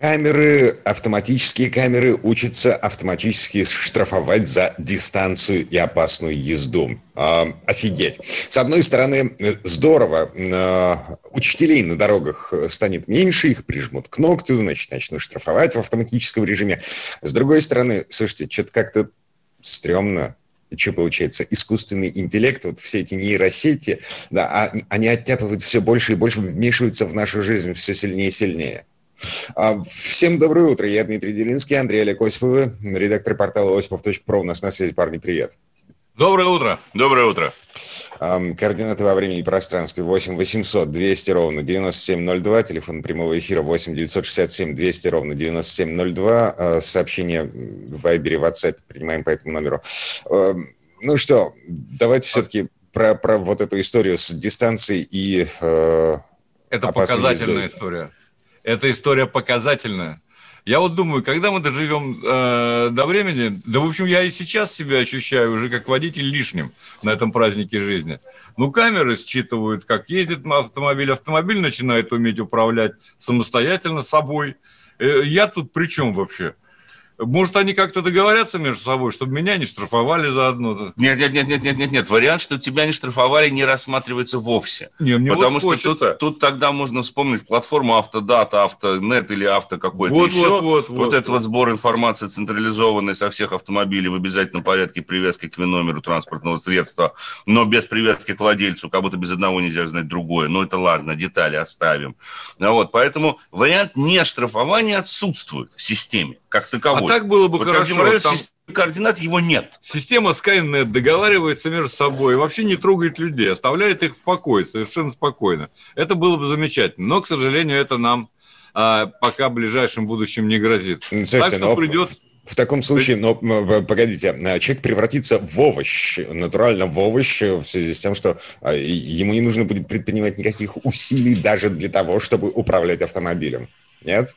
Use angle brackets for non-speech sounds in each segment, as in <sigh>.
Камеры, автоматические камеры учатся автоматически штрафовать за дистанцию и опасную езду. Э, офигеть. С одной стороны, здорово. Э, учителей на дорогах станет меньше, их прижмут к ногтю, значит, начнут штрафовать в автоматическом режиме. С другой стороны, слушайте, что-то как-то стрёмно. Что получается? Искусственный интеллект, вот все эти нейросети, да, а, они оттяпывают все больше и больше, вмешиваются в нашу жизнь все сильнее и сильнее. А, Всем доброе утро. Я Дмитрий Делинский, Андрей Олег Осиповы, редактор портала осипов.про. У нас на связи, парни, привет. Доброе утро. Доброе утро. Координаты во времени и пространстве 8 800 200 ровно 9702, телефон прямого эфира 8 967 200 ровно 9702, А, сообщение в Вайбере, WhatsApp принимаем по этому номеру. Ну что, давайте все-таки про, про вот эту историю с дистанцией и э, Это показательная ездой. история. Это история показательная. Я вот думаю, когда мы доживем э, до времени, да, в общем, я и сейчас себя ощущаю уже как водитель лишним на этом празднике жизни. Ну, камеры считывают, как ездит автомобиль, автомобиль начинает уметь управлять самостоятельно собой. Э, я тут при чем вообще? Может, они как-то договорятся между собой, чтобы меня не штрафовали заодно? Нет, нет, нет, нет, нет, нет, нет. Вариант, что тебя не штрафовали, не рассматривается вовсе. Не, мне Потому вот что хочется. тут, тут тогда можно вспомнить платформу Автодата, Автонет или Авто какой-то Вот, еще. вот, вот, вот вот, это вот. сбор информации централизованной со всех автомобилей в обязательном порядке привязки к номеру транспортного средства, но без привязки к владельцу, как будто без одного нельзя знать другое. Но это ладно, детали оставим. Ну Вот, поэтому вариант не штрафования отсутствует в системе как таковой. А так было бы Вот хорошо. как там- координат его нет. Система Skynet договаривается между собой, вообще не трогает людей, оставляет их в покое совершенно спокойно. Это было бы замечательно. Но, к сожалению, это нам а, пока в ближайшем будущем не грозит. Слушайте, так что но придет... В таком случае, но м, погодите, а, человек превратится в овощ, натурально в овощ в связи с тем, что а, ему не нужно будет предпринимать никаких усилий даже для того, чтобы управлять автомобилем. Нет?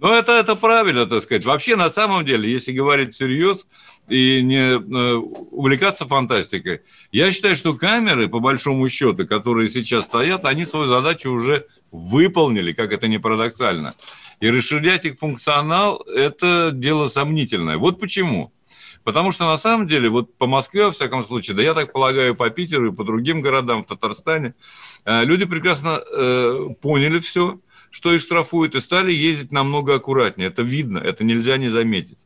Ну, это, это правильно, так сказать. Вообще, на самом деле, если говорить всерьез и не э, увлекаться фантастикой, я считаю, что камеры, по большому счету, которые сейчас стоят, они свою задачу уже выполнили, как это не парадоксально. И расширять их функционал – это дело сомнительное. Вот почему. Потому что на самом деле, вот по Москве, во всяком случае, да я так полагаю, по Питеру и по другим городам в Татарстане, э, люди прекрасно э, поняли все, что их штрафуют, и стали ездить намного аккуратнее. Это видно, это нельзя не заметить.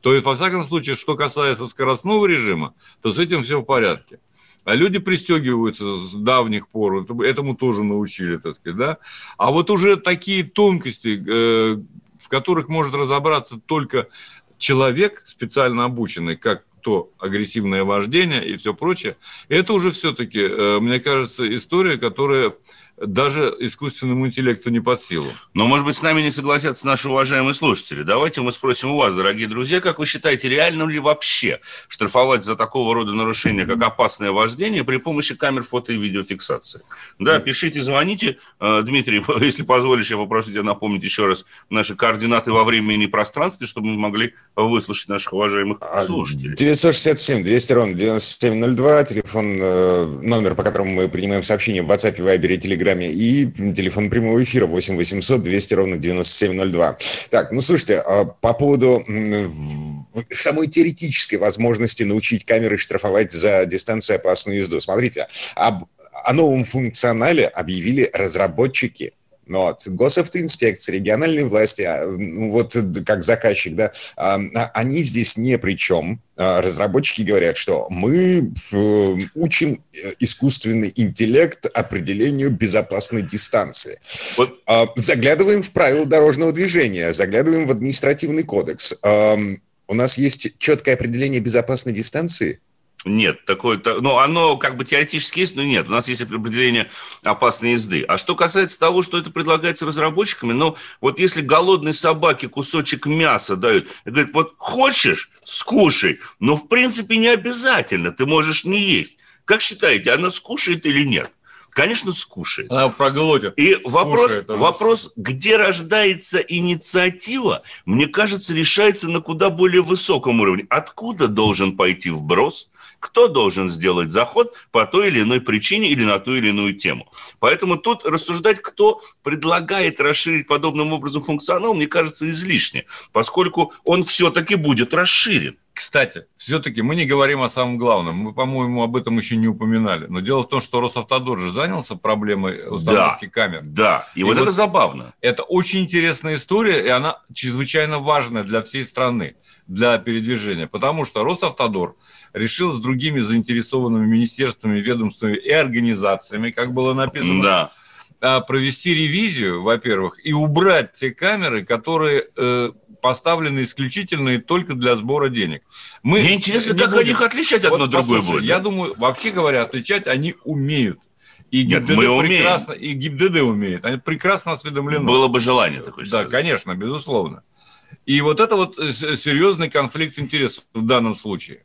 То есть, во всяком случае, что касается скоростного режима, то с этим все в порядке. А люди пристегиваются с давних пор, это- этому тоже научили, так сказать, да. А вот уже такие тонкости, э, в которых может разобраться только человек, специально обученный, как то агрессивное вождение и все прочее, это уже все-таки, э, мне кажется, история, которая даже искусственному интеллекту не под силу. Но, может быть, с нами не согласятся наши уважаемые слушатели. Давайте мы спросим у вас, дорогие друзья, как вы считаете, реально ли вообще штрафовать за такого рода нарушения, как опасное вождение, при помощи камер фото и видеофиксации? Да, пишите, звоните. Э, Дмитрий, <laughs> если позволишь, я попрошу тебя напомнить еще раз наши координаты во времени и пространстве, чтобы мы могли выслушать наших уважаемых А, слушателей. 967 200 ровно 9702, телефон, э, номер, по которому мы принимаем сообщения в WhatsApp, Viber и Telegram, и телефон прямого эфира 8 800 200 ровно 9702. Так, ну слушайте, а по поводу самой теоретической возможности научить камеры штрафовать за дистанцию опасную езду. Смотрите, об, о новом функционале объявили разработчики ну Вот. Госавтоинспекция, региональные власти, а, ну, вот как заказчик, да, а, они здесь не при чем. А, Разработчики говорят, что мы учим э, искусственный интеллект определению безопасной дистанции. Вот Заглядываем в правила дорожного движения, заглядываем в административный кодекс. У нас есть четкое определение безопасной дистанции? Нет, такое, ну, оно как бы теоретически есть, но нет. У нас есть определение опасной езды. А что касается того, что это предлагается разработчиками, ну, вот если голодной собаке кусочек мяса дают, и говорят, вот хочешь, скушай, но в принципе не обязательно, ты можешь не есть. Как считаете, она скушает или нет? Конечно, скушает. Она проглотит. И вопрос, вопрос, где рождается инициатива, мне кажется, решается на куда более высоком уровне. Откуда должен пойти вброс? Кто должен сделать заход по той или иной причине или на ту или иную тему. Поэтому тут рассуждать, кто предлагает расширить подобным образом функционал, мне кажется, излишне, поскольку он все-таки будет расширен. Кстати, все-таки мы не говорим о самом главном. Мы, по-моему, об этом еще не упоминали. Но дело в том, что Росавтодор же занялся проблемой установки да, камер. Да, и, и вот, вот это забавно. Это очень интересная история, и она чрезвычайно важная для всей страны, для передвижения. Потому что Росавтодор решил с другими заинтересованными министерствами, ведомствами и организациями, как было написано, да а, провести ревизию, во-первых, и убрать те камеры, которые э, поставлены исключительно и только для сбора денег. Мы Мне интересно, как будем... их отличать одно вот, другое будет. Я думаю, вообще говоря, отличать они умеют. И ГИБДД, Нет, мы прекрасно, умеем. и ГИБДД умеет. Они прекрасно осведомлены. Было бы желание, ты хочешь Да, сказать. конечно, безусловно. И вот это вот э, серьезный конфликт интересов в данном случае.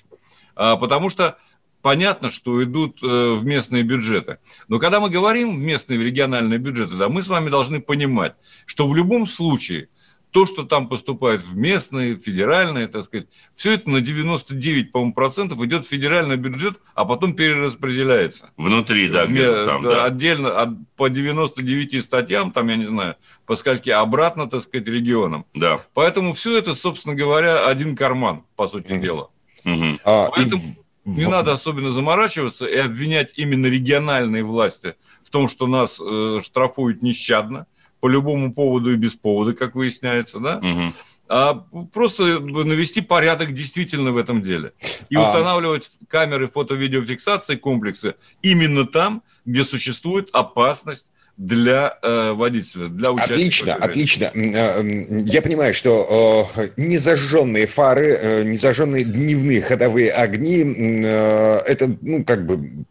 А, потому что понятно, что идут э, в местные бюджеты. Но когда мы говорим в местные, в региональные бюджеты, да, мы с вами должны понимать, что в любом случае – то, что там поступает в местные, федеральные, так сказать, все это на 99, по-моему, процентов идет в федеральный бюджет, а потом перераспределяется. Внутри, да, где там, да. Отдельно от, по 99 статьям, там, я не знаю, по скольки, обратно, так сказать, регионам. Да. Поэтому все это, собственно говоря, один карман, по сути mm дела. mm А, Поэтому и... не надо особенно заморачиваться и обвинять именно региональные власти в том, что нас э, штрафуют нещадно по любому поводу и без повода, как выясняется, да? Угу. А просто навести порядок действительно в этом деле. И а... устанавливать камеры фото-видеофиксации комплекса именно там, где существует опасность для э, водителя, для участника. Отлично, отлично. Э, я понимаю, что э, незажженные фары, э, незажженные дневные ходовые огни э, это, ну, как бы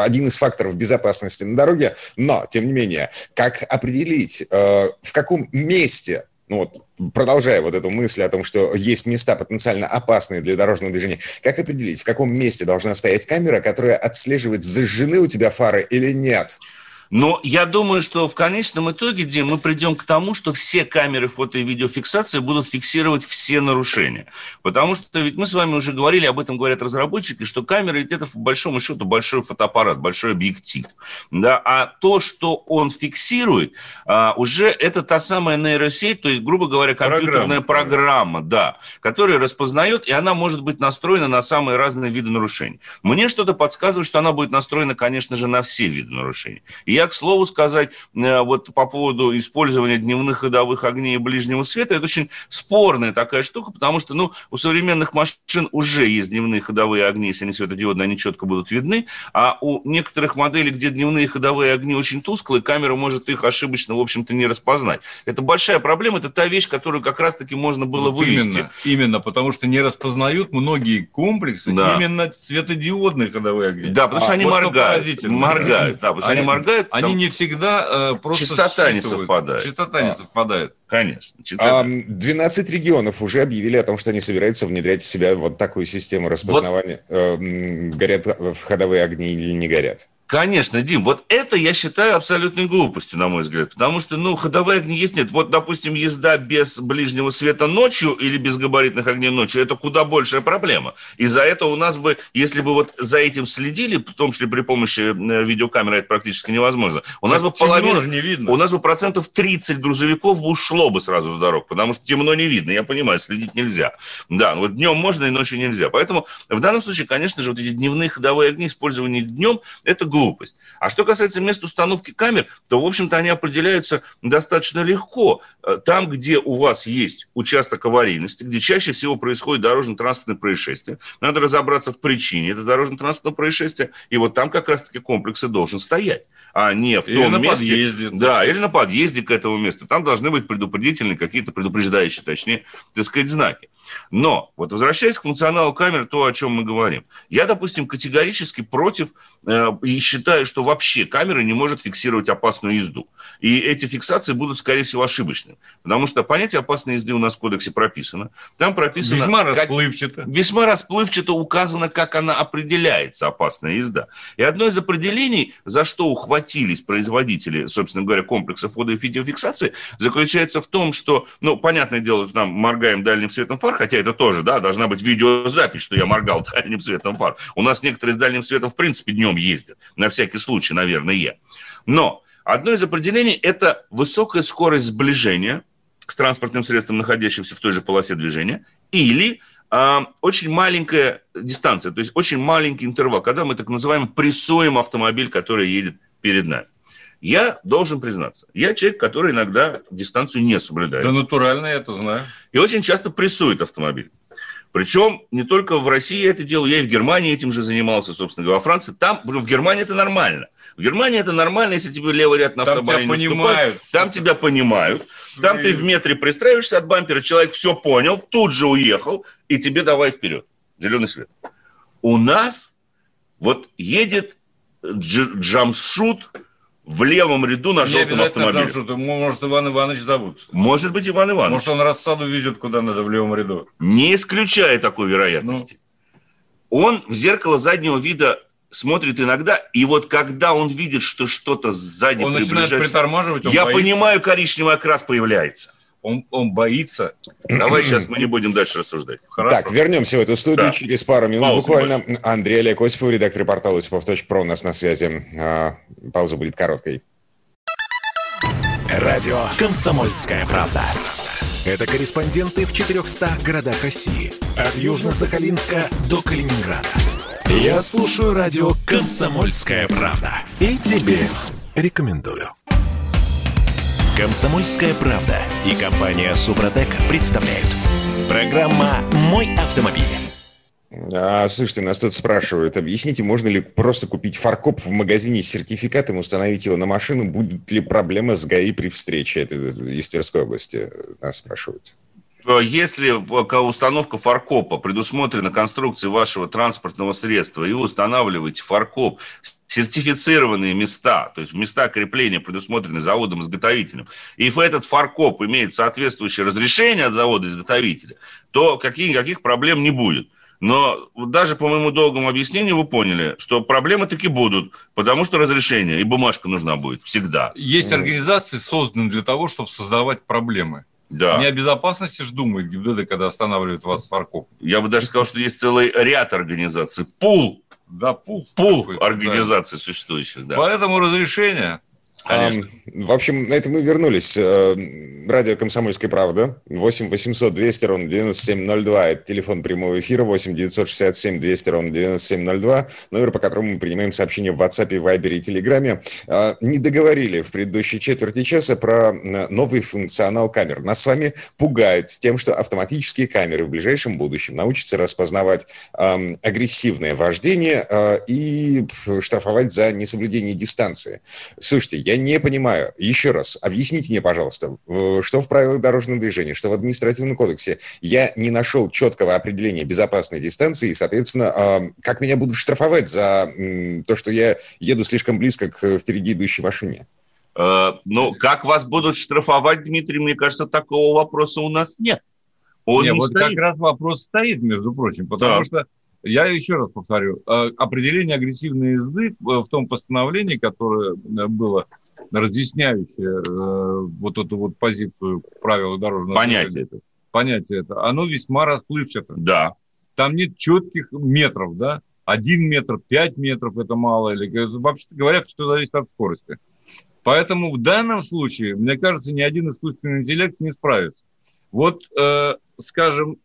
один из факторов безопасности на дороге, но, тем не менее, как определить, э, в каком месте ну вот, продолжая вот эту мысль о том, что есть места потенциально опасные для дорожного движения, как определить, в каком месте должна стоять камера, которая отслеживает, зажжены у тебя фары или нет? Но я думаю, что в конечном итоге, Дим, мы придем к тому, что все камеры фото- и видеофиксации будут фиксировать все нарушения. Потому что ведь мы с вами уже говорили, об этом говорят разработчики, что камера ведь это, по большому счету, большой фотоаппарат, большой объектив. Да? А то, что он фиксирует, а, уже это та самая нейросеть, то есть, грубо говоря, компьютерная программа, программа да, которая распознает, и она может быть настроена на самые разные виды нарушений. Мне что-то подсказывает, что она будет настроена, конечно же, на все виды нарушений. И я я, к слову сказать, э, вот по поводу использования дневных ходовых огней ближнего света, это очень спорная такая штука, потому что, ну, у современных машин уже есть дневные ходовые огни, если они светодиодные, они четко будут видны, а у некоторых моделей, где дневные ходовые огни очень тусклые, камера может их ошибочно, в общем-то, не распознать. Это большая проблема, это та вещь, которую как раз-таки можно было вот вывести. Именно, именно, потому что не распознают многие комплексы да. именно светодиодные ходовые огни. Да, потому а, что они вот моргают. Моргают, да, потому что они моргают, они там... не всегда э, просто Частота не совпадает. Частота не а. совпадает. Конечно. А, 12 регионов уже объявили о том, что они собираются внедрять в себя вот такую систему распознавания. Вот. Э, горят входовые огни или не горят. Конечно, Дим, вот это я считаю абсолютной глупостью, на мой взгляд, потому что, ну, ходовые огни есть нет. Вот, допустим, езда без ближнего света ночью или без габаритных огней ночью, это куда большая проблема. И за это у нас бы, если бы вот за этим следили, в том числе при помощи э, видеокамеры, это практически невозможно. У нас бы половина, не видно. у нас бы процентов 30 грузовиков ушло бы сразу с дорог, потому что темно не видно. Я понимаю, следить нельзя. Да, вот днем можно и ночью нельзя. Поэтому в данном случае, конечно же, вот эти дневные ходовые огни, использование днем, это глупо глупость. А что касается мест установки камер, то, в общем-то, они определяются достаточно легко. Э, там, где у вас есть участок аварийности, где чаще всего происходит дорожно-транспортное происшествие, надо разобраться в причине этого дорожно-транспортного происшествия, и вот там как раз-таки комплекс и должен стоять, а не в или том на месте... Подъезде, да, или на подъезде к этому месту. Там должны быть предупредительные, какие-то предупреждающие, точнее, так сказать, знаки. Но, вот возвращаясь к функционалу камер, то, о чем мы говорим. Я, допустим, категорически против э, и считаю, что вообще камера не может фиксировать опасную езду. И эти фиксации будут, скорее всего, ошибочными. Потому что понятие опасной езды у нас в кодексе прописано. Там прописано... Весьма расплывчато. Как, весьма расплывчато указано, как она определяется, опасная езда. И одно из определений, за что ухватились производители, собственно говоря, комплекса фото- и видеофиксации, заключается в том, что, ну, понятное дело, нам моргаем дальним светом фар, хотя это тоже, да, должна быть видеозапись, что я моргал <laughs> дальним светом фар. У нас некоторые с дальним светом, в принципе, днем ездят. На всякий случай, наверное. Но одно из определений – это высокая скорость сближения с транспортным средством, находящимся в той же полосе движения, или э, очень маленькая дистанция, то есть очень маленький интервал, когда мы так называем прессуем автомобиль, который едет перед нами. Я должен признаться, я человек, который иногда дистанцию не соблюдает. Да натурально, я это знаю. И очень часто прессует автомобиль. Причем не только в России это делаю, я и в Германии этим же занимался, собственно говоря, во Франции. Там, в Германии это нормально. В Германии это нормально, если тебе левый ряд на автобане там тебя понимают. Там тебя понимают. Там ты в метре пристраиваешься от бампера, человек все понял, тут же уехал, и тебе давай вперед. Зеленый свет. У нас вот едет джамшут в левом ряду на желтом автомобиле. Джамшут, может, Иван Иванович зовут. Может быть, Иван Иванович. Может, он рассаду везет куда надо в левом ряду. Не исключая такой вероятности. Ну. Он в зеркало заднего вида смотрит иногда, и вот когда он видит, что что-то сзади он приближается... начинает притормаживать, Я боится. понимаю, коричневый окрас появляется. Он, он боится. Давай сейчас мы не будем дальше рассуждать. Хорошо. Так, вернемся в эту студию да. через пару минут Пауза буквально. Больше. Андрей Олег Осипов, редактор портала осипов.про у нас на связи. А, пауза будет короткой. Радио «Комсомольская правда». Это корреспонденты в 400 городах России. От Южно-Сахалинска до Калининграда. Я слушаю радио «Комсомольская правда». И тебе рекомендую. «Комсомольская правда» и компания «Супротек» представляют. Программа «Мой автомобиль». А, слушайте, нас тут спрашивают, объясните, можно ли просто купить фаркоп в магазине с сертификатом, установить его на машину, будет ли проблема с ГАИ при встрече? Это из Тверской области нас спрашивают. Если установка фаркопа предусмотрена конструкцией вашего транспортного средства, и вы устанавливаете фаркоп сертифицированные места, то есть места крепления предусмотрены заводом-изготовителем, и в этот фаркоп имеет соответствующее разрешение от завода-изготовителя, то каких, никаких проблем не будет. Но даже по моему долгому объяснению вы поняли, что проблемы таки будут, потому что разрешение и бумажка нужна будет всегда. Есть организации, созданные для того, чтобы создавать проблемы. Да. Не о безопасности же думает ГИБДД, когда останавливает вас в парковку. Я бы даже сказал, что есть целый ряд организаций. Пул. Да, пул. Пул организаций да. существующих, да. Поэтому разрешение Конечно. А, в общем, на это мы вернулись. Э, радио «Комсомольская правда». 8 800 200 ровно 9702. Это телефон прямого эфира. 8 967 200 ровно 9702. Номер, по которому мы принимаем сообщения в WhatsApp, Viber и Telegram. А, не договорили в предыдущей четверти часа про э, новый функционал камер. Нас с вами пугает тем, что автоматические камеры в ближайшем будущем научатся распознавать э, агрессивное вождение и штрафовать за несоблюдение дистанции. Слушайте, я я не понимаю. Еще раз, объясните мне, пожалуйста, э, что в правилах дорожного движения, что в административном кодексе я не нашел четкого определения безопасной дистанции, и, соответственно, а, как меня будут штрафовать за то, что я еду слишком близко к впереди идущей машине? Э, ну, как вас будут штрафовать, Дмитрий, мне кажется, такого вопроса у нас нет. Он нет, не вот стоит. как раз вопрос стоит, между прочим, потому да. что я еще раз повторю, э, определение агрессивной езды в том постановлении, которое было разъясняющее э, вот эту вот позицию правила дорожного понятие это, понятие это, оно весьма расплывчато. Да. Там нет четких метров, да, один метр, пять метров это мало, или вообще говоря, что зависит от скорости. Поэтому в данном случае, мне кажется, ни один искусственный интеллект не справится. Вот, э, скажем,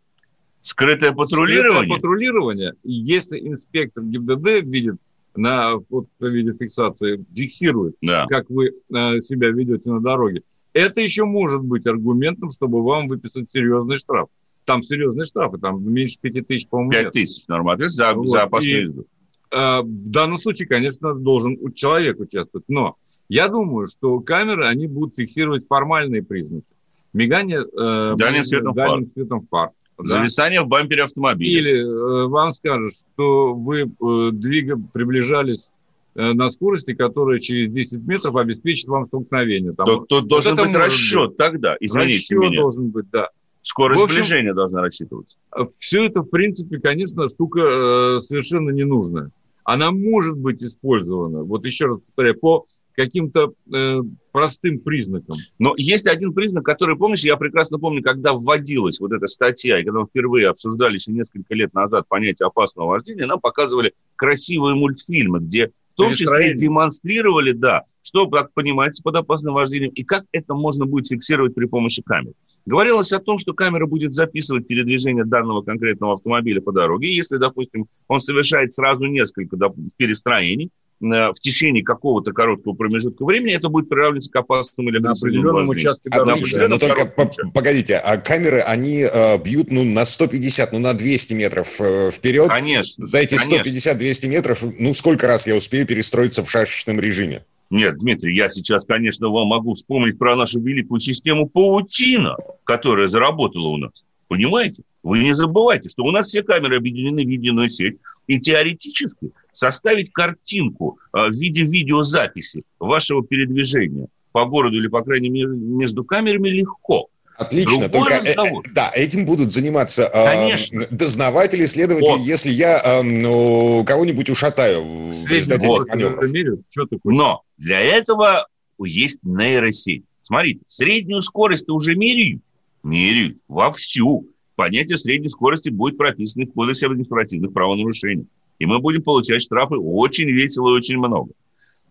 скрытое патрулирование. Скрытое патрулирование. Если инспектор ГИБДД видит на вот, видеофиксации фиксирует, да. как вы э, себя ведете на дороге. Это еще может быть аргументом, чтобы вам выписать серьезный штраф. Там серьезные штрафы, там меньше 5 тысяч, по-моему, 5 тысяч нормально, за, вот. за опасную езду. Э, в данном случае, конечно, должен человек участвовать. Но я думаю, что камеры, они будут фиксировать формальные признаки. Мигание э, дальним, светом, дальним фар. светом фар. Да? Зависание в бампере автомобиля. Или э, вам скажут, что вы э, двига, приближались э, на скорости, которая через 10 метров обеспечит вам столкновение. Там, Тут, тут должен это быть расчет быть. тогда, извините Расчет меня. должен быть, да. Скорость В общем- сближения должна рассчитываться. Все это, в принципе, конечно, штука э, совершенно ненужная. Она может быть использована, вот еще раз повторяю, по каким-то э, простым признакам. Но есть один признак, который, помнишь, я прекрасно помню, когда вводилась вот эта статья, и когда мы впервые обсуждали еще несколько лет назад понятие опасного вождения, нам показывали красивые мультфильмы, где в том числе демонстрировали, да, что как понимается под опасным вождением и как это можно будет фиксировать при помощи камер. Говорилось о том, что камера будет записывать передвижение данного конкретного автомобиля по дороге. И если, допустим, он совершает сразу несколько перестроений в течение какого-то короткого промежутка времени, это будет приравниваться к опасному или На определенном участке дороги. Отлично, да. но только по- погодите, а камеры, они э, бьют ну, на 150, ну на 200 метров э, вперед. Конечно. За эти конечно. 150-200 метров, ну сколько раз я успею перестроиться в шашечном режиме? Нет, Дмитрий, я сейчас, конечно, вам могу вспомнить про нашу великую систему паутина, которая заработала у нас. Понимаете? Вы не забывайте, что у нас все камеры объединены в единую сеть. И теоретически составить картинку э, в виде видеозаписи вашего передвижения по городу или, по крайней мере, между камерами легко. Отлично, Другой только э, э, да, этим будут заниматься э, Конечно. дознаватели, следователи, Вот. если я э, ну, кого-нибудь ушатаю в результате Вот, этих? Но для этого есть нейросеть. Смотрите, среднюю скорость уже меряют. Меряют вовсю. Понятие средней скорости будет прописано в Кодексе административных правонарушений. И мы будем получать штрафы очень весело и очень много.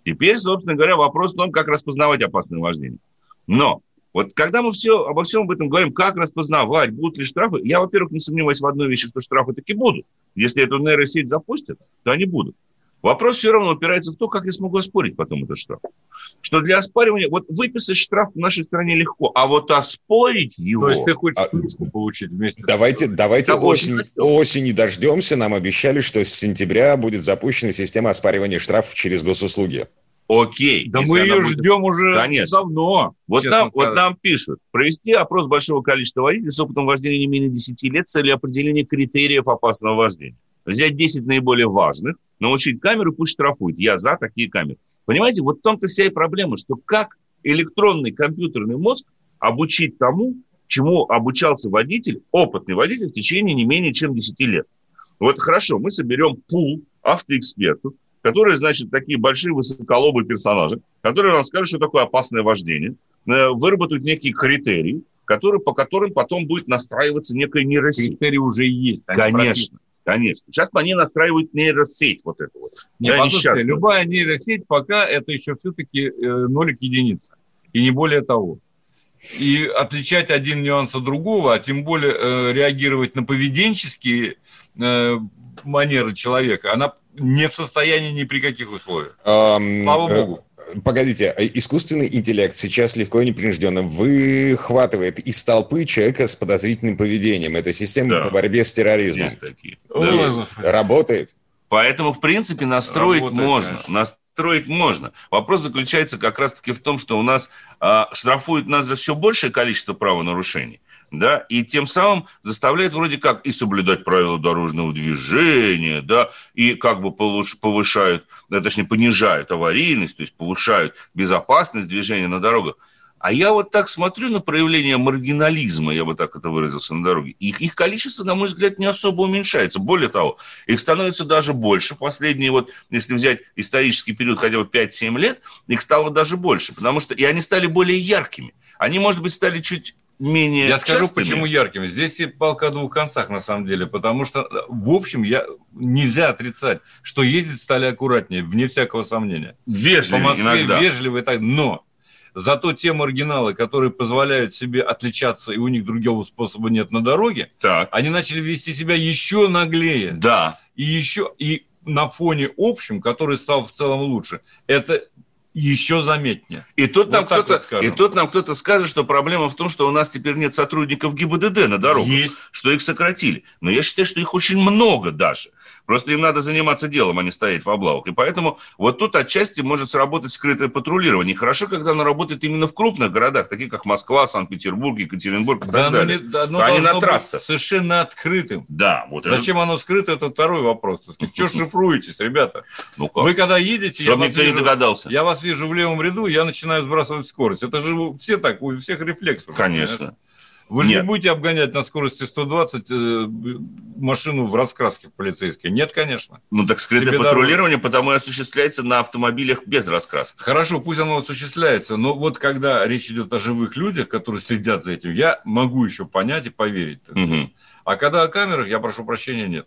Теперь, собственно говоря, вопрос в том, как распознавать опасное вождение. Но вот когда мы все, обо всем об этом говорим, как распознавать, будут ли штрафы, я, во-первых, не сомневаюсь в одной вещи, что штрафы таки будут. Если эту нейросеть запустят, то они будут. Вопрос все равно упирается в то, как я смогу оспорить потом этот штраф. Что для оспаривания, вот выписать штраф в нашей стране легко, а вот оспорить его... То есть ты хочешь А- кружку получить вместе с- Давайте, давайте Я очень осень, осени дождемся. Нам обещали, что с сентября будет запущена система оспаривания штрафов через госуслуги. Окей. Да мы ее будет- ждем уже Конечно. давно. Вот нам, вот нам пишут, провести опрос большого количества водителей с опытом вождения не менее 10 лет с целью определения критериев опасного вождения. Взять 10 наиболее важных, научить камеру, пусть штрафует. Я за такие камеры. Понимаете, вот в том-то вся и проблема, что как электронный компьютерный мозг обучить тому, чему обучался водитель, опытный водитель в течение не менее чем 10 лет. Вот хорошо, мы соберем пул автоэкспертов, которые, значит, такие большие высоколобые персонажи, которые нам скажут, что такое опасное вождение, э, выработают некие критерии, которые, по которым потом будет настраиваться некая нейросеть. Критерии уже есть. Конечно. Конечно. Сейчас по ней настраивают нейросеть вот эту вот. Не, Я послушайте, любая нейросеть пока это еще все-таки э, нолик единица. И не более того. И отличать один нюанс от другого, а тем более э, реагировать на поведенческие э, манеры человека, она не в состоянии ни при каких условиях. Эм, Слава богу. Погодите, э, искусственный интеллект сейчас легко и непринужденно выхватывает из толпы человека с подозрительным поведением. Это система Да. по борьбе с терроризмом. Есть такие. Да. Господи. Работает? Поэтому, в принципе, настроить Работает, можно. конечно. Настроить можно. Вопрос заключается как раз-таки в том, что у нас а, штрафуют нас за все большее количество правонарушений, да, и тем самым заставляет вроде как и соблюдать правила дорожного движения, да, и как бы повышают, да, точнее, понижают аварийность, то есть повышают безопасность движения на дорогах. А я вот так смотрю на проявление маргинализма, я бы так это выразился, на дороге. И их количество, на мой взгляд, не особо уменьшается. Более того, их становится даже больше. Последние вот, если взять исторический период хотя бы 5-7 лет, их стало даже больше. Потому что и они стали более яркими. Они, может быть, стали чуть менее Я скажу, частыми. почему яркими. Здесь и палка о двух концах, на самом деле. Потому что, в общем, я, нельзя отрицать, что ездить стали аккуратнее, вне всякого сомнения. По Вежливее Москве иногда. вежливо и так. Но зато те маргиналы, которые позволяют себе отличаться, и у них другого способа нет на дороге, Так, они начали вести себя еще наглее. да. И еще и на фоне общем, который стал в целом лучше, это еще заметнее. И тут, Вот нам кто-то, вот и тут нам кто-то скажет, что проблема в том, что у нас теперь нет сотрудников ГИБДД на дорогах. Есть. что их сократили. Но я считаю, что их очень много даже. Просто им надо заниматься делом, а не стоять в облавах. И поэтому вот тут отчасти может сработать скрытое патрулирование. Хорошо, когда оно работает именно в крупных городах, таких как Москва, Санкт-Петербург, Екатеринбург и да, так далее. Не, да, оно Они на трассах. совершенно открытым. Да. Вот Зачем это... оно скрыто, это второй вопрос. Что шифруетесь, ребята? Ну как? Вы когда едете... Чтобы никто вижу, догадался. Я вас вижу в левом ряду, я начинаю сбрасывать скорость. Это же все так, у всех рефлекс. Конечно. Вы же не будете обгонять на скорости 120 э, машину в раскраске полицейской? Нет, конечно. Ну так скрытое Себе патрулирование дорога. потому и осуществляется на автомобилях без раскраски. Хорошо, пусть оно осуществляется, но вот когда речь идет о живых людях, которые следят за этим, я могу еще понять и поверить. Угу. А когда о камерах, я прошу прощения, нет.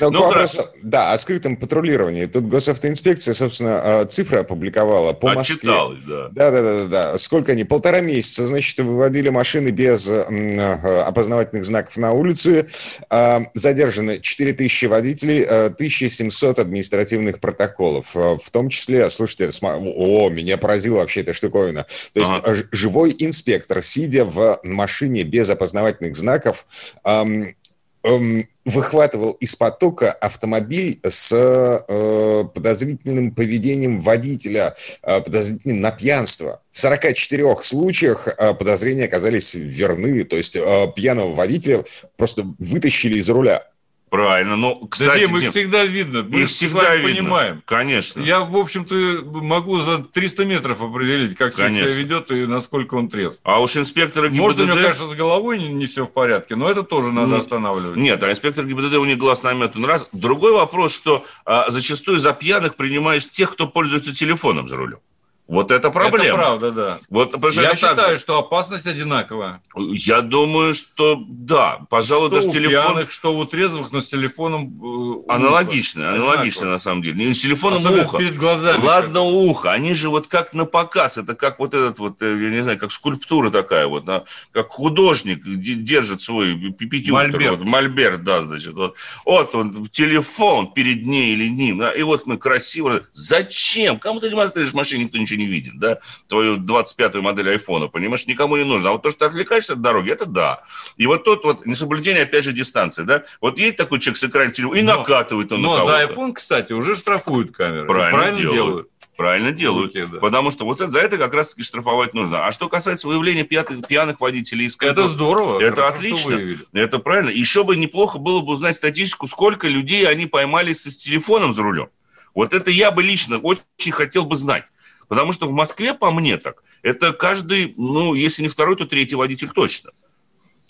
Ну, ну, хорошо. Да, о скрытом патрулировании. Тут госавтоинспекция, собственно, а, цифры опубликовала по Москве. да. Да, да, да, да. Сколько они? Полтора месяца, значит, выводили машины без а, опознавательных знаков на улице. А, задержаны 4000 водителей, 1700 административных протоколов. В том числе, слушайте, о, меня поразила вообще эта штуковина. То есть ага. живой инспектор, сидя в машине без опознавательных знаков, выхватывал из потока автомобиль с э, подозрительным поведением водителя, э, подозрительным на пьянство. В 44 случаях э, подозрения оказались верны, то есть э, пьяного водителя просто вытащили из руля. Правильно. Ну, кстати, Дим, их всегда видно. Мы их всегда видно. понимаем. Конечно. Я, в общем-то, могу за 300 метров определить, как человек себя ведет и насколько он трезв. А уж инспектор ГИБДД... Может, у него, конечно, с головой не, не все в порядке, но это тоже надо ну, останавливать. Нет, а инспектор ГИБДД у них глаз наметан раз. Другой вопрос, что а, зачастую за пьяных принимаешь тех, кто пользуется телефоном за рулем. Вот это проблема. Это правда, да. Вот, Я считаю, же. что опасность одинаковая. Я думаю, что да. Пожалуй, что даже у телефон... пьяных, что у трезвых, но с телефоном... Э, аналогично, аналогично на самом деле. Не с телефоном Особенно ухо. перед глазами. Ладно, ухо. Они же вот как на показ. Это как вот этот вот, э, я не знаю, как скульптура такая вот. Как художник держит свой пятюк. Мольберт. Вот, мольберт, да, значит. Вот. вот он, телефон перед ней или ним. Да, и вот мы красиво... Зачем? Кому ты демонстрируешь в машине, никто ничего не видит, да, твою 25-ю модель айфона, понимаешь, никому не нужно. А вот то, что ты отвлекаешься от дороги, это да. И вот тут вот несоблюдение, опять же, дистанции, да, вот едет такой человек с экраном телефона и но, накатывает он но на кого-то. за iPhone, кстати, уже штрафуют камеры. Правильно, правильно делают. делают. Правильно делают. Руки, да. Потому что вот это, за это как раз-таки штрафовать нужно. А что касается выявления пьяных, пьяных водителей... Из это здорово. Это хорошо, отлично. Это правильно. Еще бы неплохо было бы узнать статистику, сколько людей они поймали с телефоном за рулем. Вот это я бы лично очень хотел бы знать. Потому что в Москве, по мне так, это каждый, ну, если не второй, то третий водитель точно,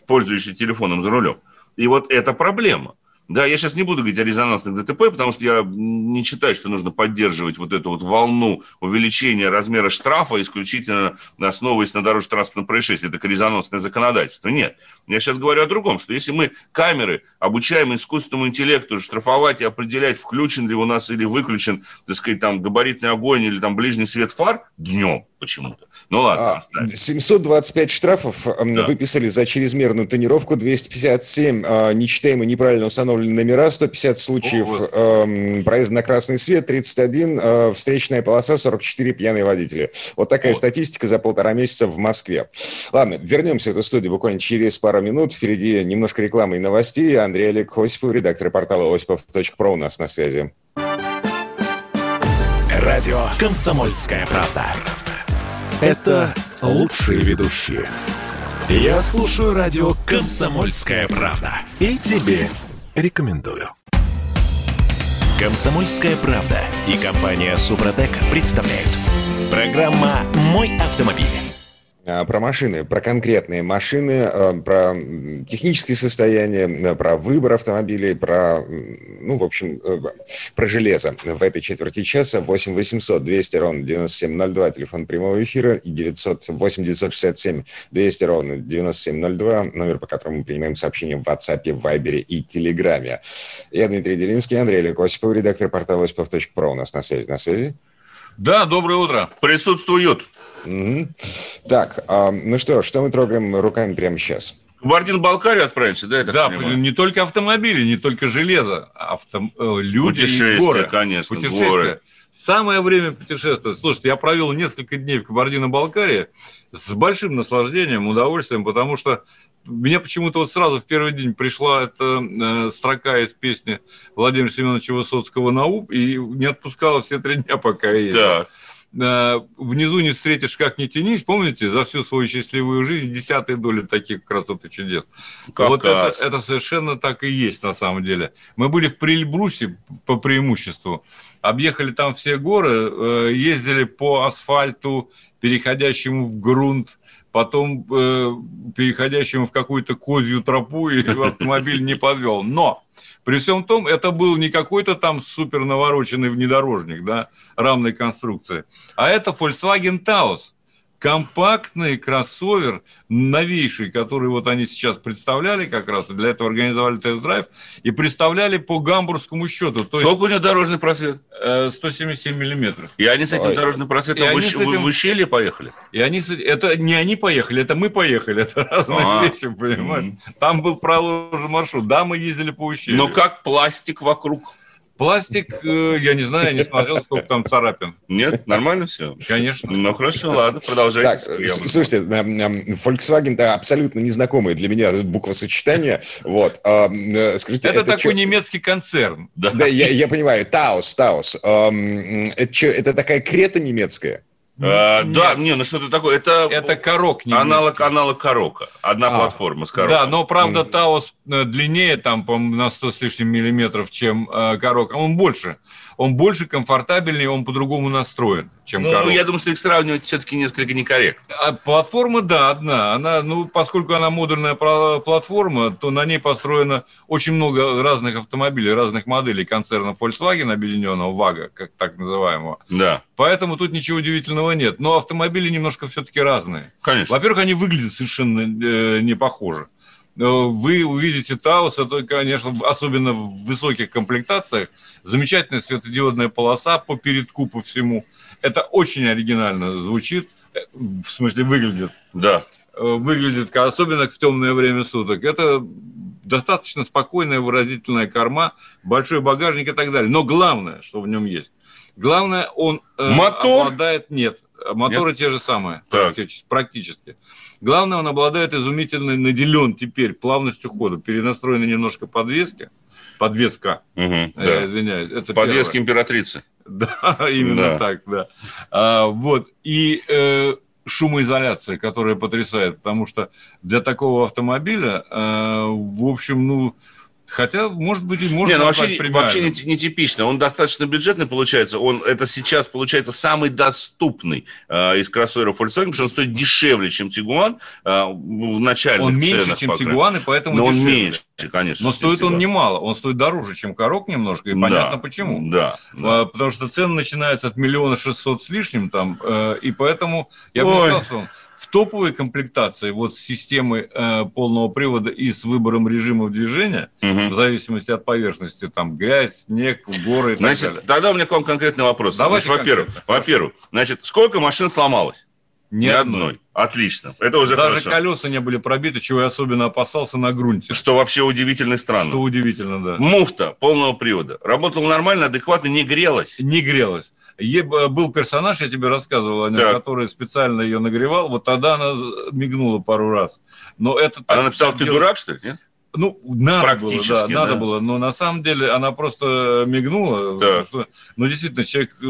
пользующийся телефоном за рулем. И вот это проблема. Да, я сейчас не буду говорить о резонансных ДТП, потому что я не считаю, что нужно поддерживать вот эту вот волну увеличения размера штрафа исключительно основываясь на дорожно-транспортном происшествии. Это резонансное законодательство. Нет. Я сейчас говорю о другом, что если мы камеры обучаем искусственному интеллекту штрафовать и определять, включен ли у нас или выключен, так сказать, там габаритный огонь или там ближний свет фар днем, почему-то. Ну ладно. 725 а, штрафов да. выписали за чрезмерную тонировку, 257 а, нечитаемые неправильно установленные номера, 150 случаев О, вот. э, проезда на красный свет, 31 э, встречная полоса, 44 пьяные водители. Вот такая вот. статистика за полтора месяца в Москве. Ладно, вернемся в эту студию буквально через пару минут. Впереди немножко рекламы и новостей. Андрей Олег Осипов, редактор портала осипов.про у нас на связи. Радио «Комсомольская правда». Это лучшие ведущие. Я слушаю радио «Комсомольская правда». И тебе рекомендую. «Комсомольская правда» и компания «Супротек» представляют. Программа «Мой автомобиль». А, про машины, про конкретные машины, а, про технические состояния, про выбор автомобилей, про, ну, в общем, э, про железо. В этой четверти часа 8 800 200 ровно 9702, телефон прямого эфира, и 908 967 200 ровно 9702, номер, по которому мы принимаем сообщения в WhatsApp, Viber и Телеграме. Я Дмитрий Делинский, Андрей Олег редактор портала осипов.про у нас на связи. На связи? Да, доброе утро. Присутствуют. Угу. Так, а, ну что, что мы трогаем руками прямо сейчас? Кабардино-Балкарию отправимся, да, я Да, не только автомобили, не только железо, авто... Э, люди и горы. конечно, Путешествия. горы. Самое время путешествовать. Слушайте, я провел несколько дней в Кабардино-Балкарии с большим наслаждением, удовольствием, потому что мне почему-то вот сразу в первый день пришла эта э, строка из песни Владимира Семеновича Высоцкого на ум и не отпускала все три дня, пока я ездил. Так. Э, внизу не встретишь, как не тянись. Помните, за всю свою счастливую жизнь десятые доли таких красот и чудес. Кавказ. Вот это, это совершенно так и есть на самом деле. Мы были в Прильбрусе по преимуществу, объехали там все горы, э, ездили по асфальту, переходящему в грунт, потом э, переходящему в какую-то козью тропу, и автомобиль не подвел. Но при всем том, это был не какой-то там супер навороченный внедорожник, да, рамной конструкции, а это Volkswagen Taos компактный кроссовер, новейший, который вот они сейчас представляли как раз, для этого организовали тест-драйв, и представляли по гамбургскому счету. То Сколько у него дорожный просвет? 177 э, миллиметров. И они с этим Ой. дорожным просветом в, этим... в ущелье поехали? И они с... Это не они поехали, это мы поехали. <laughs> Это разные а -а. вещи, понимаешь? Mm-hmm. Там был проложен маршрут. Да, мы ездили по ущелью. Но как пластик вокруг? Пластик, э, я не знаю, я не смотрел, сколько там царапин. Нет, нормально все? Конечно. Ну, хорошо, ладно, продолжайте. Так, слушайте, Volkswagen это абсолютно незнакомое для меня буквосочетание. Вот. Э, скажите, это, это такой чё? немецкий концерн. Да, да я, я понимаю. Таус, Таус. Это, чё, это такая крета немецкая? А, да, не, ну что-то такое. Это, это корок. Аналог, аналог корока. Одна а, платформа с короком. Да, но правда mm. Таос э, длиннее там, по на 100 с лишним миллиметров, чем э, корок. Он больше он больше комфортабельнее, он по-другому настроен, чем ну, коробка. я думаю, что их сравнивать все-таки несколько некорректно. А платформа, да, одна. Она, ну, поскольку она модульная платформа, то на ней построено очень много разных автомобилей, разных моделей концерна Volkswagen объединенного, ВАГа, как так называемого. Да. Поэтому тут ничего удивительного нет. Но автомобили немножко все-таки разные. Конечно. Во-первых, они выглядят совершенно э, не похожи вы увидите Таус, это, конечно, особенно в высоких комплектациях, замечательная светодиодная полоса по передку, по всему. Это очень оригинально звучит, э, в смысле выглядит. Да. Э, выглядит, особенно в темное время суток. Это достаточно спокойная, выразительная корма, большой багажник и так далее. Но главное, что в нем есть, главное, он э, Мотор? обладает... Нет, моторы нет? те же самые, так. практически. практически. Главное, он обладает изумительно наделен теперь плавностью хода. Перенастроены немножко подвески. Подвеска. Угу, э, да. Извиняюсь. Это Подвески первое. императрицы. <laughs> Да, именно да. так, да. А, вот. И э, шумоизоляция, которая потрясает, потому что для такого автомобиля, э, в общем, ну, Хотя, может быть, и можно не, ну, вообще, вообще не, не типично. Он достаточно бюджетный получается. Он это сейчас получается самый доступный э, из кроссоверов Volkswagen, потому что он стоит дешевле, чем Тигуан э, в начальных Он меньше, ценах, чем Тигуан, и поэтому Но дешевле. он меньше, конечно. Но стоит он немало. Он стоит дороже, чем Корок немножко, и да, понятно почему. Да, да. А, потому что цены начинаются от миллиона шестьсот с лишним там, э, и поэтому я бы сказал, что он в топовой комплектации, вот с системой э, полного привода и с выбором режимов движения, угу. в зависимости от поверхности, там грязь, снег, горы и значит, так далее. Тогда у меня к вам конкретный вопрос. Давайте во-первых, во-первых, значит, сколько машин сломалось? Ни, Ни одной. одной. Отлично. Это уже Даже хорошо. колеса не были пробиты, чего я особенно опасался на грунте. Что вообще удивительно и странно. Что удивительно, да. Муфта полного привода. Работала нормально, адекватно, не грелась. Не грелась. Был персонаж, я тебе рассказывал о нем, так. который специально ее нагревал. Вот тогда она мигнула пару раз. Но это она написала, ты делать... дурак, что ли? Нет? Ну, надо было, да, да, надо было, но на самом деле она просто мигнула. Да. Что, ну, действительно, человек э,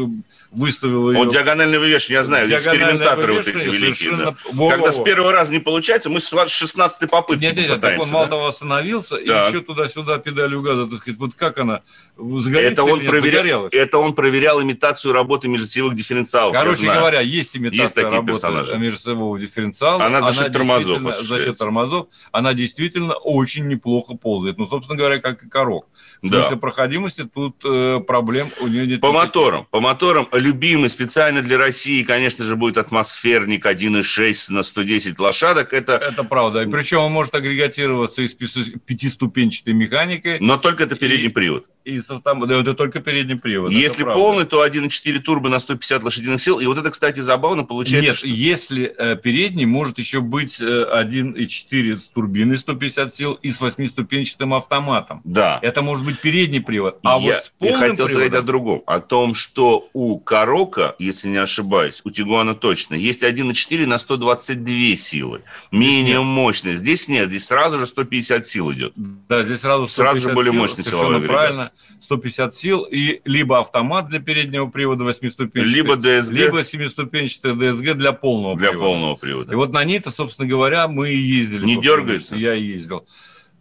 выставил ее... Вот диагональное вывешивание, я знаю, экспериментаторы вот эти великие. Да. Во -во -во. Когда с первого раза не получается, мы с 16 попытки Нет, нет, так он мало того остановился, и еще туда-сюда педалью газа, так сказать, вот как она это он, проверял, это он проверял имитацию работы межосевых дифференциалов. Короче говоря, есть имитация есть такие работы персонажи. межосевого дифференциала. Она за счет тормозов. За счет тормозов. Она действительно очень неплохо ползает. Ну, собственно говоря, как и корок. В Да. смысле проходимости тут э, проблем у нее нет. По никаких. моторам. По моторам любимый специально для России, конечно же, будет атмосферник 1.6 на 110 лошадок. Это, Это правда. И причем он может агрегатироваться из пяти- пятиступенчатой механикой но только это передний привод. И с да, это только передний привод. Если полный, то 1.4 турбо на 150 лошадиных сил. И вот это, кстати, забавно получается. Нет, что- если э, передний может еще быть э, 1,4 с турбиной 150 сил и с восьмиступенчатым автоматом. Да. Это может быть передний привод. А я, вот с я полным хотел сказать о приводом- другом. О том, что у Карока, если не ошибаюсь, у Тигуана точно, есть 1.4 на 122 силы. Менее мощный. Здесь нет, здесь сразу же 150 сил идет. Да, здесь сразу Сразу же 150 более сил, мощный силовой правильно. 150 сил и либо автомат для переднего привода восьмиступенчатый, Либо ДСГ либо семиступенчатый ДСГ для полного для привода. полного привода. И вот на ней-то, собственно говоря, мы и ездили. Не дергается? Я ездил.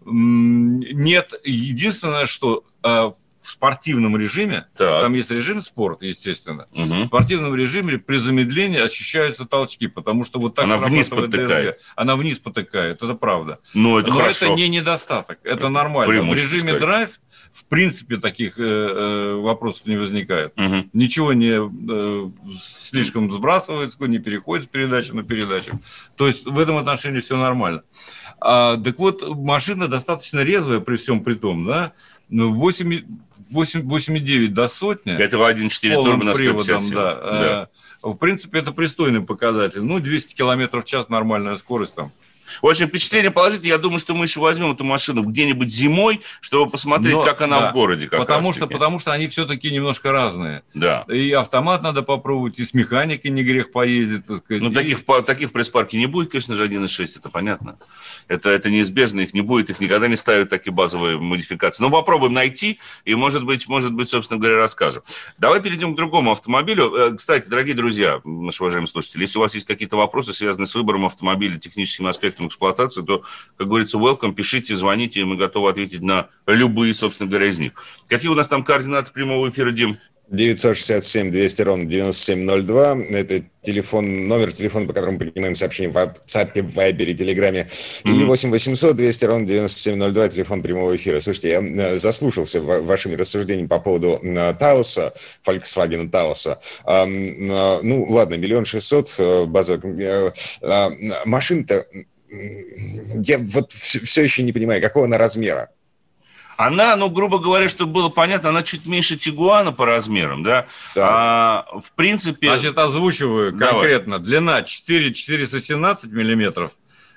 Нет, единственное, что э, в спортивном режиме, Так. там есть режим спорт, естественно, в Мгм. спортивном режиме при замедлении ощущаются толчки, потому что вот так Она вниз потыкает. ДСГ. Она вниз потыкает, это правда. Ну, это Но хорошо. это не недостаток, это нормально. В режиме драйв, в принципе, таких э, э, вопросов не возникает. Мгм. Ничего не э, слишком сбрасывается, не переходит с передачи на передачу. То есть в этом отношении все нормально. А, так вот, машина достаточно резвая при всем при том, да? Ну, 8, 8, 8,9 до сотни. Это в 1.4 турбо на 150 приводом, сил. да. Да. Э, В принципе, это пристойный показатель. Ну, 200 километров в час нормальная скорость там. В общем, впечатление положительное. Я думаю, что мы еще возьмем эту машину где-нибудь зимой, чтобы посмотреть, Но, как она да, в городе. Как потому, что, потому что они все-таки немножко разные. Да. И автомат надо попробовать, и с механикой не грех поездить. Так сказать. Ну, И- таких, таких в пресс-парке не будет, конечно же, 1.6, это понятно. Это, это неизбежно, их не будет, их никогда не ставят такие базовые модификации. Но попробуем найти, и, может быть, может быть, собственно говоря, расскажем. Давай перейдем к другому автомобилю. Э, Кстати, дорогие друзья, наши уважаемые слушатели, если у вас есть какие-то вопросы, связанные с выбором автомобиля, техническим аспектом эксплуатации, то, как говорится, welcome, пишите, звоните, и мы готовы ответить на любые, собственно говоря, из них. Какие у нас там координаты прямого эфира, Дим? 967 200 ровно 9702. Это телефон, номер телефона, по которому принимаем сообщения в WhatsApp, в Viber и Телеграме. И Мгм. 8 800 200 ровно 9702, телефон прямого эфира. Слушайте, я э, заслушался ва- вашими рассуждениями по поводу э, Тауса, Volkswagen Тауса. Э, Ну, ладно, миллион шестьсот э, базовых. э, э, Машина-то, м, я вот все еще не понимаю, какого она размера. Она, ну, грубо говоря, чтобы было понятно, она чуть меньше Тигуана по размерам, да? Да. А, в принципе... Значит, озвучиваю Давай. конкретно. Длина 4 417 миллиметров.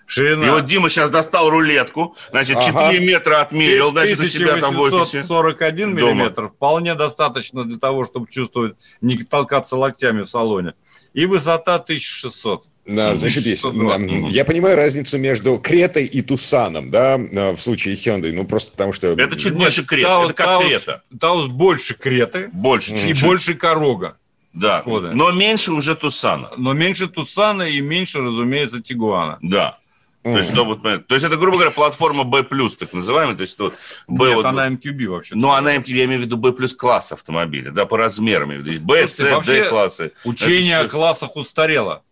Ширина И вот Дима сейчас достал рулетку, значит, Ага. 4 метра отмерил, значит, у себя там в офисе. 1841 Дома. миллиметр. Вполне достаточно для того, чтобы чувствовать, не толкаться локтями в салоне. И высота 1600. Да, зашибись. 102. Да, Я понимаю разницу между Кретой и Тусаном, да, э, в случае Hyundai, ну просто потому что... Это чуть Нет, больше крета, Таус- это как Таус- крета. Таус больше креты Больше и чуть-чуть. больше корога. да. Шкода. Но меньше уже Тусана. Но меньше Тусана и меньше, разумеется, Тигуана. Да. То есть, что вот, то есть это, грубо говоря, платформа B+, так называемая. То есть, вот, B Нет, вот- она MQB вообще. Ну, она, я имею в виду B плюс класс автомобиля, да, по размерам. я имею в виду. То есть B, C, D классы. Учение о классах устарело,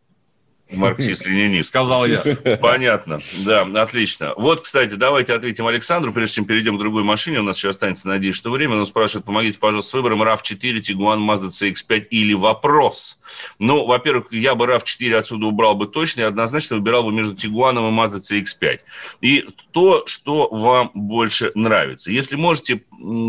Марксист-ленинист. <laughs> сказал я. Понятно, да, отлично. Вот, кстати, давайте ответим Александру, прежде чем перейдем к другой машине. У нас еще останется, надеюсь, что время. Он спрашивает, помогите, пожалуйста, с выбором RAV4, Tiguan, Mazda CX-5 или вопрос. Ну, во-первых, я бы RAV4 отсюда убрал бы точно и однозначно выбирал бы между Tiguan и Mazda CX-5. И то, что вам больше нравится. Если можете,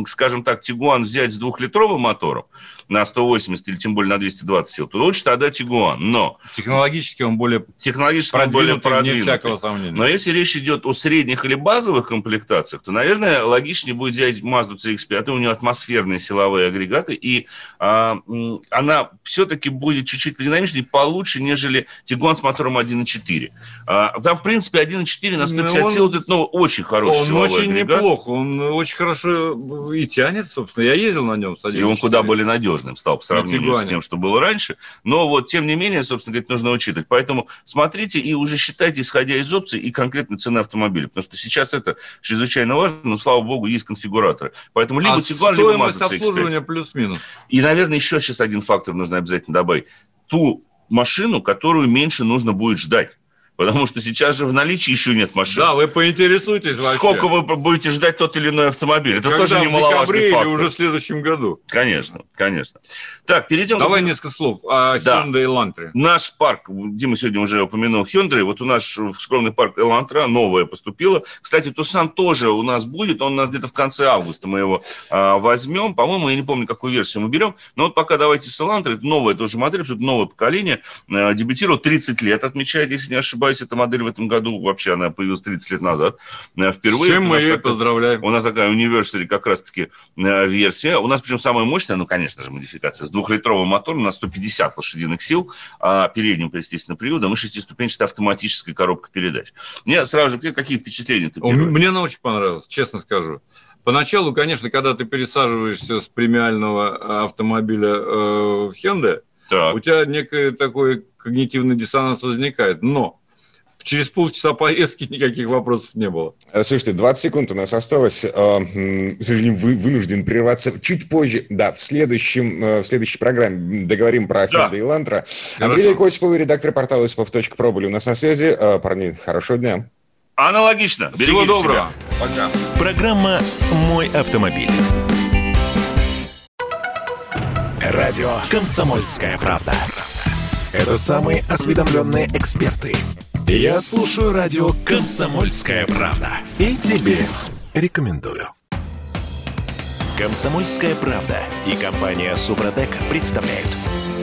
скажем так, Tiguan взять с двухлитровым мотором на 180 или тем более на 220 сил, то лучше тогда Tiguan. Но Технологически он более технологически он более продвинутый, всякого сомнения. Но если речь идет о средних или базовых комплектациях, то, наверное, логичнее будет взять Mazda CX-5. У нее атмосферные силовые агрегаты, и а, она все-таки будет чуть-чуть подинамичнее, получше, нежели Tiguan с мотором 1.4. А, там, в принципе, 1.4 на 150 Ну, он- сил, это ну, очень хороший он силовой очень агрегат. неплохо, он очень хорошо и тянет, собственно. Я ездил на нем. И он куда 1.4. более надежным стал по сравнению с тем, что было раньше. Но вот, тем не менее, собственно говоря, нужно учитывать. Поэтому смотрите и уже считайте, исходя из опций и конкретной цены автомобиля. Потому что сейчас это чрезвычайно важно, но, слава богу, есть конфигураторы. Поэтому либо а Tiguan, либо Mazda CX-5. обслуживания плюс-минус. И, наверное, еще сейчас один фактор нужно обязательно добавить. Ту машину, которую меньше нужно будет ждать. Потому что сейчас же в наличии еще нет машин. Да, вы поинтересуйтесь вообще. Сколько вы будете ждать тот или иной автомобиль? Это Когда тоже немаловажный в фактор. или уже в следующем году? Конечно, конечно. Так, перейдем... Давай к... несколько слов о Да. Hyundai Elantra. Наш парк, Дима сегодня уже упомянул Hyundai, вот у нас в скромный парк Элантра новое поступило. Кстати, Тусан тоже у нас будет, он у нас где-то в конце августа мы его а, возьмем. По-моему, я не помню, какую версию мы берем, но вот пока давайте с Элантра, это новая тоже модель, абсолютно новое поколение, а, дебютировал 30 лет, отмечает, если не ошибаюсь, эта модель в этом году, вообще она появилась 30 лет назад, С впервые. чем мы нас ее поздравляем. у нас такая University как раз-таки э, версия. У нас причем самая мощная, ну, конечно же, модификация. С двухлитровым мотором на 150 лошадиных сил, а передним, естественно, приводом и шестиступенчатой автоматической коробкой передач. Мне сразу же, какие впечатления ты первые? Мне она очень понравилась, честно скажу. Поначалу, конечно, когда ты пересаживаешься с премиального автомобиля э, в Hyundai, Так. у тебя некий такой когнитивный диссонанс возникает. Но через полчаса поездки никаких вопросов не было. Э, Слушайте, 20 секунд у нас осталось. Э, К сожалению, вы вынужден прерваться чуть позже. Да, в, следующем, э, в следующей программе договорим про Да. Hyundai Elantra. Хорошо. Андрей Осипов, редактор портала осипов.про были у нас на связи. Э, Парни, хорошего дня. Аналогично. Всего Берегите доброго. себя. Пока. Программа «Мой автомобиль». Радио «Комсомольская правда». Это самые осведомленные эксперты. Я слушаю радио «Комсомольская правда». И тебе рекомендую. «Комсомольская правда» и компания «Супротек» представляют.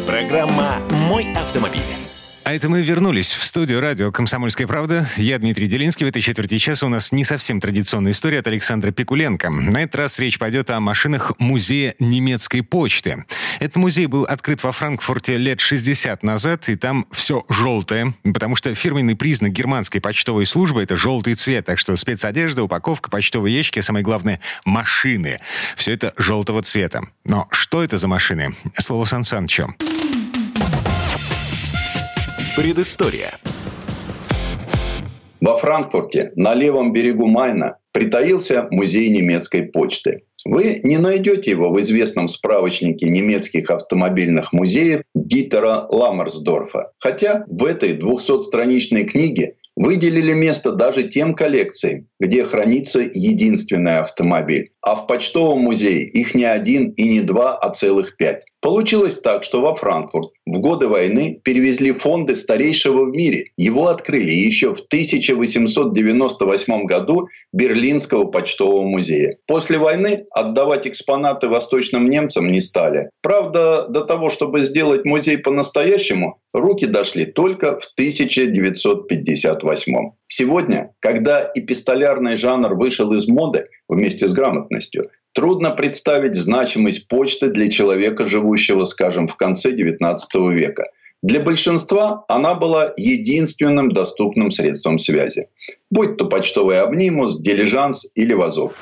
Программа «Мой автомобиль». А это мы вернулись в студию радио «Комсомольская правда». Я Дмитрий Делинский. В этой четверти часа у нас не совсем традиционная история от Александра Пикуленко. На этот раз речь пойдет о машинах музея немецкой почты. Этот музей был открыт во Франкфурте лет 60 назад, и там все желтое, потому что фирменный признак германской почтовой службы — это желтый цвет, так что спецодежда, упаковка, почтовые ящики, а самое главное — машины. Все это желтого цвета. Но что это за машины? Слово Сан Санычу. Предыстория. Во Франкфурте на левом берегу Майна притаился музей немецкой почты. Вы не найдете его в известном справочнике немецких автомобильных музеев Дитера Ламмерсдорфа. Хотя в этой 200-страничной книге выделили место даже тем коллекциям, где хранится единственный автомобиль. А в почтовом музее их не один и не два, а целых пять. Получилось так, что во Франкфурт в годы войны перевезли фонды старейшего в мире. Его открыли еще в 1898 году Берлинского почтового музея. После войны отдавать экспонаты восточным немцам не стали. Правда, до того, чтобы сделать музей по-настоящему, руки дошли только в 1958. Сегодня, когда эпистолярный жанр вышел из моды вместе с грамотностью, Трудно представить значимость почты для человека, живущего, скажем, в конце XIX века. Для большинства она была единственным доступным средством связи. Будь то почтовый обнимус, дилижанс или вазок.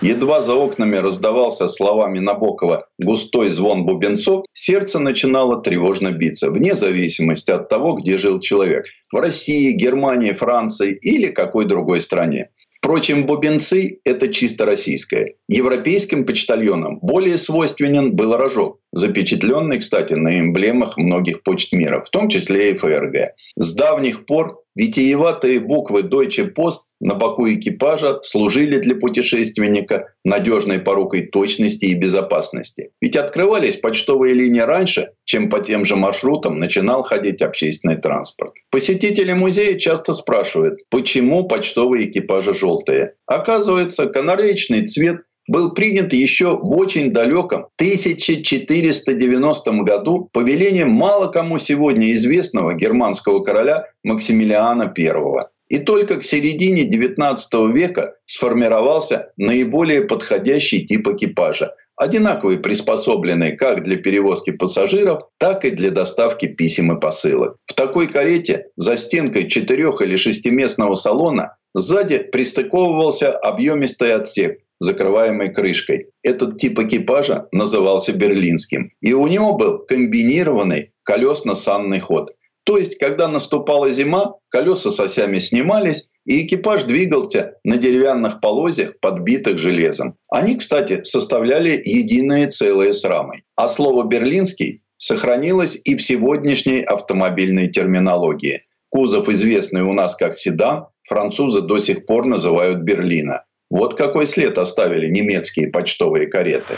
Едва за окнами раздавался словами Набокова густой звон бубенцов, сердце начинало тревожно биться, вне зависимости от того, где жил человек. В России, Германии, Франции или какой другой стране. Впрочем, бубенцы – это чисто российское. Европейским почтальонам более свойственен был рожок, запечатленный, кстати, на эмблемах многих почт мира, в том числе и ФРГ. С давних пор витиеватые буквы Deutsche Post на боку экипажа служили для путешественника надежной порукой точности и безопасности. Ведь открывались почтовые линии раньше, чем по тем же маршрутам начинал ходить общественный транспорт. Посетители музея часто спрашивают, почему почтовые экипажи желтые. Оказывается, канареечный цвет был принят еще в очень далеком 1490 году повелением мало кому сегодня известного германского короля Максимилиана I. И только к середине XIX века сформировался наиболее подходящий тип экипажа, одинаковый приспособленный как для перевозки пассажиров, так и для доставки писем и посылок. В такой карете за стенкой четырех- или шестиместного салона сзади пристыковывался объемистый отсек, закрываемый крышкой. Этот тип экипажа назывался берлинским. И у него был комбинированный колесно-санный ход. То есть, когда наступала зима, колеса с осями снимались, и экипаж двигался на деревянных полозьях, подбитых железом. Они, кстати, составляли единое целое с рамой. А слово «берлинский» сохранилось и в сегодняшней автомобильной терминологии. Кузов, известный у нас как седан, французы до сих пор называют Берлина. Вот какой след оставили немецкие почтовые кареты.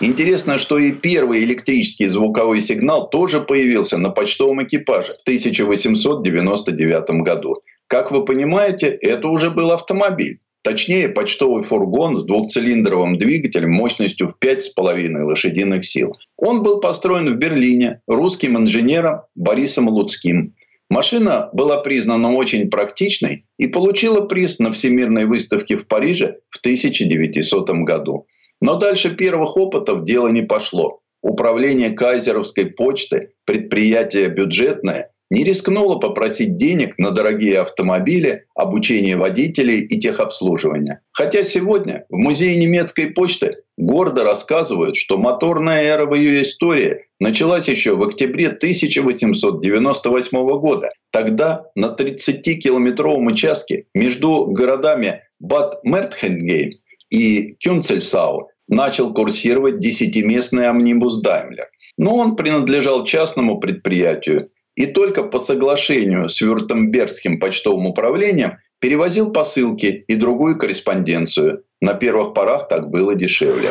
Интересно, что и первый электрический звуковой сигнал тоже появился на почтовом экипаже в 1899 году. Как вы понимаете, это уже был автомобиль. Точнее, почтовый фургон с двухцилиндровым двигателем мощностью в 5,5 лошадиных сил. Он был построен в Берлине русским инженером Борисом Луцким. Машина была признана очень практичной и получила приз на Всемирной выставке в Париже в 1900 году. Но дальше первых опытов дело не пошло. Управление Кайзеровской почты, предприятие бюджетное, не рискнуло попросить денег на дорогие автомобили, обучение водителей и техобслуживание. Хотя сегодня в музее немецкой почты гордо рассказывают, что моторная эра в ее истории началась еще в октябре 1898 года. Тогда на 30-километровом участке между городами Бад Мертхенгейм и Кюнцельсау начал курсировать десятиместный амнибус Даймлер. Но он принадлежал частному предприятию и только по соглашению с Вюртембергским почтовым управлением перевозил посылки и другую корреспонденцию. На первых порах так было дешевле.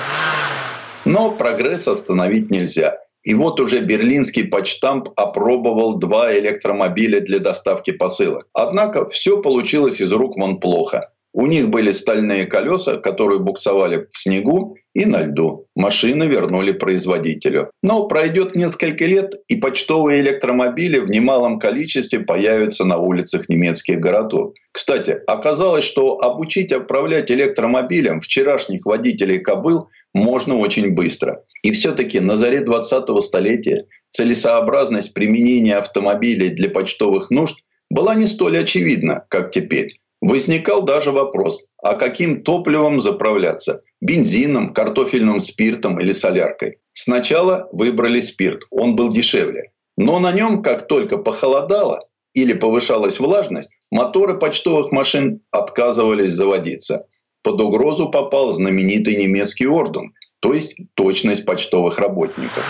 Но прогресс остановить нельзя. И вот уже берлинский почтамп опробовал два электромобиля для доставки посылок. Однако все получилось из рук вон плохо. У них были стальные колеса, которые буксовали в снегу и на льду. Машины вернули производителю. Но пройдет несколько лет, и почтовые электромобили в немалом количестве появятся на улицах немецких городов. Кстати, оказалось, что обучить управлять электромобилем вчерашних водителей кобыл можно очень быстро. И все-таки на заре 20-го столетия целесообразность применения автомобилей для почтовых нужд была не столь очевидна, как теперь. Возникал даже вопрос, а каким топливом заправляться? Бензином, картофельным спиртом или соляркой? Сначала выбрали спирт, он был дешевле. Но на нем, как только похолодало или повышалась влажность, моторы почтовых машин отказывались заводиться. Под угрозу попал знаменитый немецкий орден, то есть точность почтовых работников.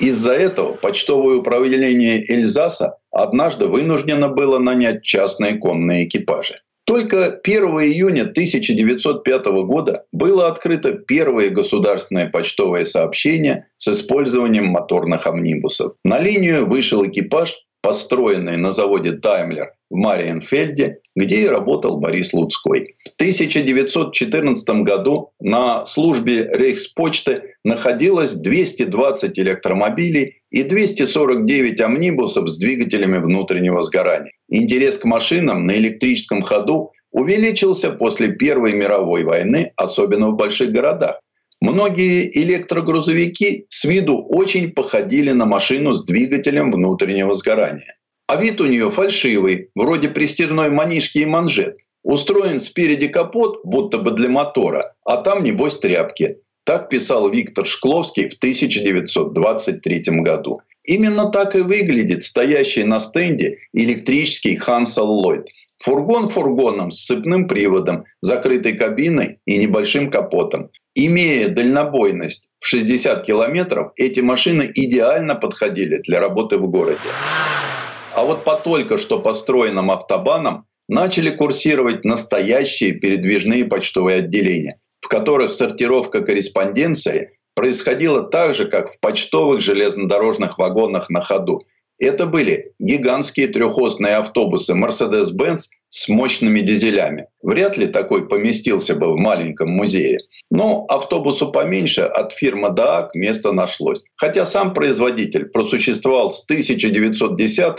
Из-за этого почтовое управление Эльзаса однажды вынуждено было нанять частные конные экипажи. Только 1 июня 1905 года было открыто первое государственное почтовое сообщение с использованием моторных амнибусов. На линию вышел экипаж, построенный на заводе Таймлер в Мариенфельде, где и работал Борис Луцкой. В 1914 году на службе Рейхспочты находилось 220 электромобилей и 249 амнибусов с двигателями внутреннего сгорания. Интерес к машинам на электрическом ходу увеличился после Первой мировой войны, особенно в больших городах. Многие электрогрузовики с виду очень походили на машину с двигателем внутреннего сгорания. А вид у нее фальшивый, вроде пристежной манишки и манжет. Устроен спереди капот, будто бы для мотора, а там, небось, тряпки. Так писал Виктор Шкловский в 1923 году. Именно так и выглядит стоящий на стенде электрический Hansel Lloyd. Фургон фургоном с цепным приводом, закрытой кабиной и небольшим капотом. Имея дальнобойность в 60 километров, эти машины идеально подходили для работы в городе. А вот по только что построенным автобанам начали курсировать настоящие передвижные почтовые отделения, в которых сортировка корреспонденции происходила так же, как в почтовых железнодорожных вагонах на ходу. Это были гигантские трехосные автобусы Mercedes-Benz с мощными дизелями. Вряд ли такой поместился бы в маленьком музее. Но автобусу поменьше от фирмы ДААК место нашлось. Хотя сам производитель просуществовал с 1910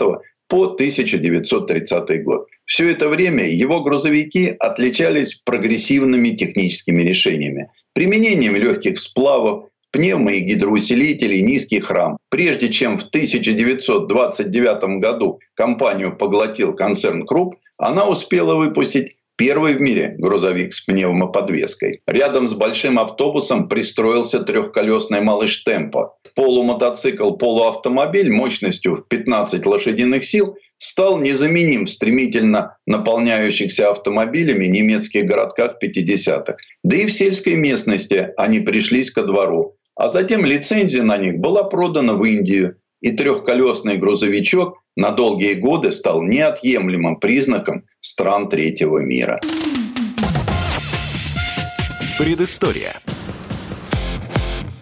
по 1930 год. Все это время его грузовики отличались прогрессивными техническими решениями. Применением легких сплавов, пневмо- и гидроусилителей, низкий храм. Прежде чем в 1929 году компанию поглотил концерн Круп, она успела выпустить Первый в мире грузовик с пневмоподвеской. Рядом с большим автобусом пристроился трехколесный малыш Темпо. Полумотоцикл-полуавтомобиль мощностью в 15 лошадиных сил стал незаменим в стремительно наполняющихся автомобилями немецких городках 50-х. Да и в сельской местности они пришлись ко двору. А затем лицензия на них была продана в Индию и трехколесный грузовичок на долгие годы стал неотъемлемым признаком стран третьего мира. Предыстория.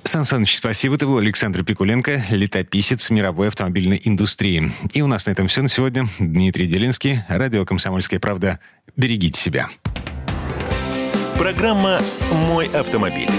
Сан Саныч, спасибо. Это был Александр Пикуленко, летописец мировой автомобильной индустрии. И у нас на этом все на сегодня. Дмитрий Делинский, радио «Комсомольская правда». Берегите себя. Программа «Мой автомобиль».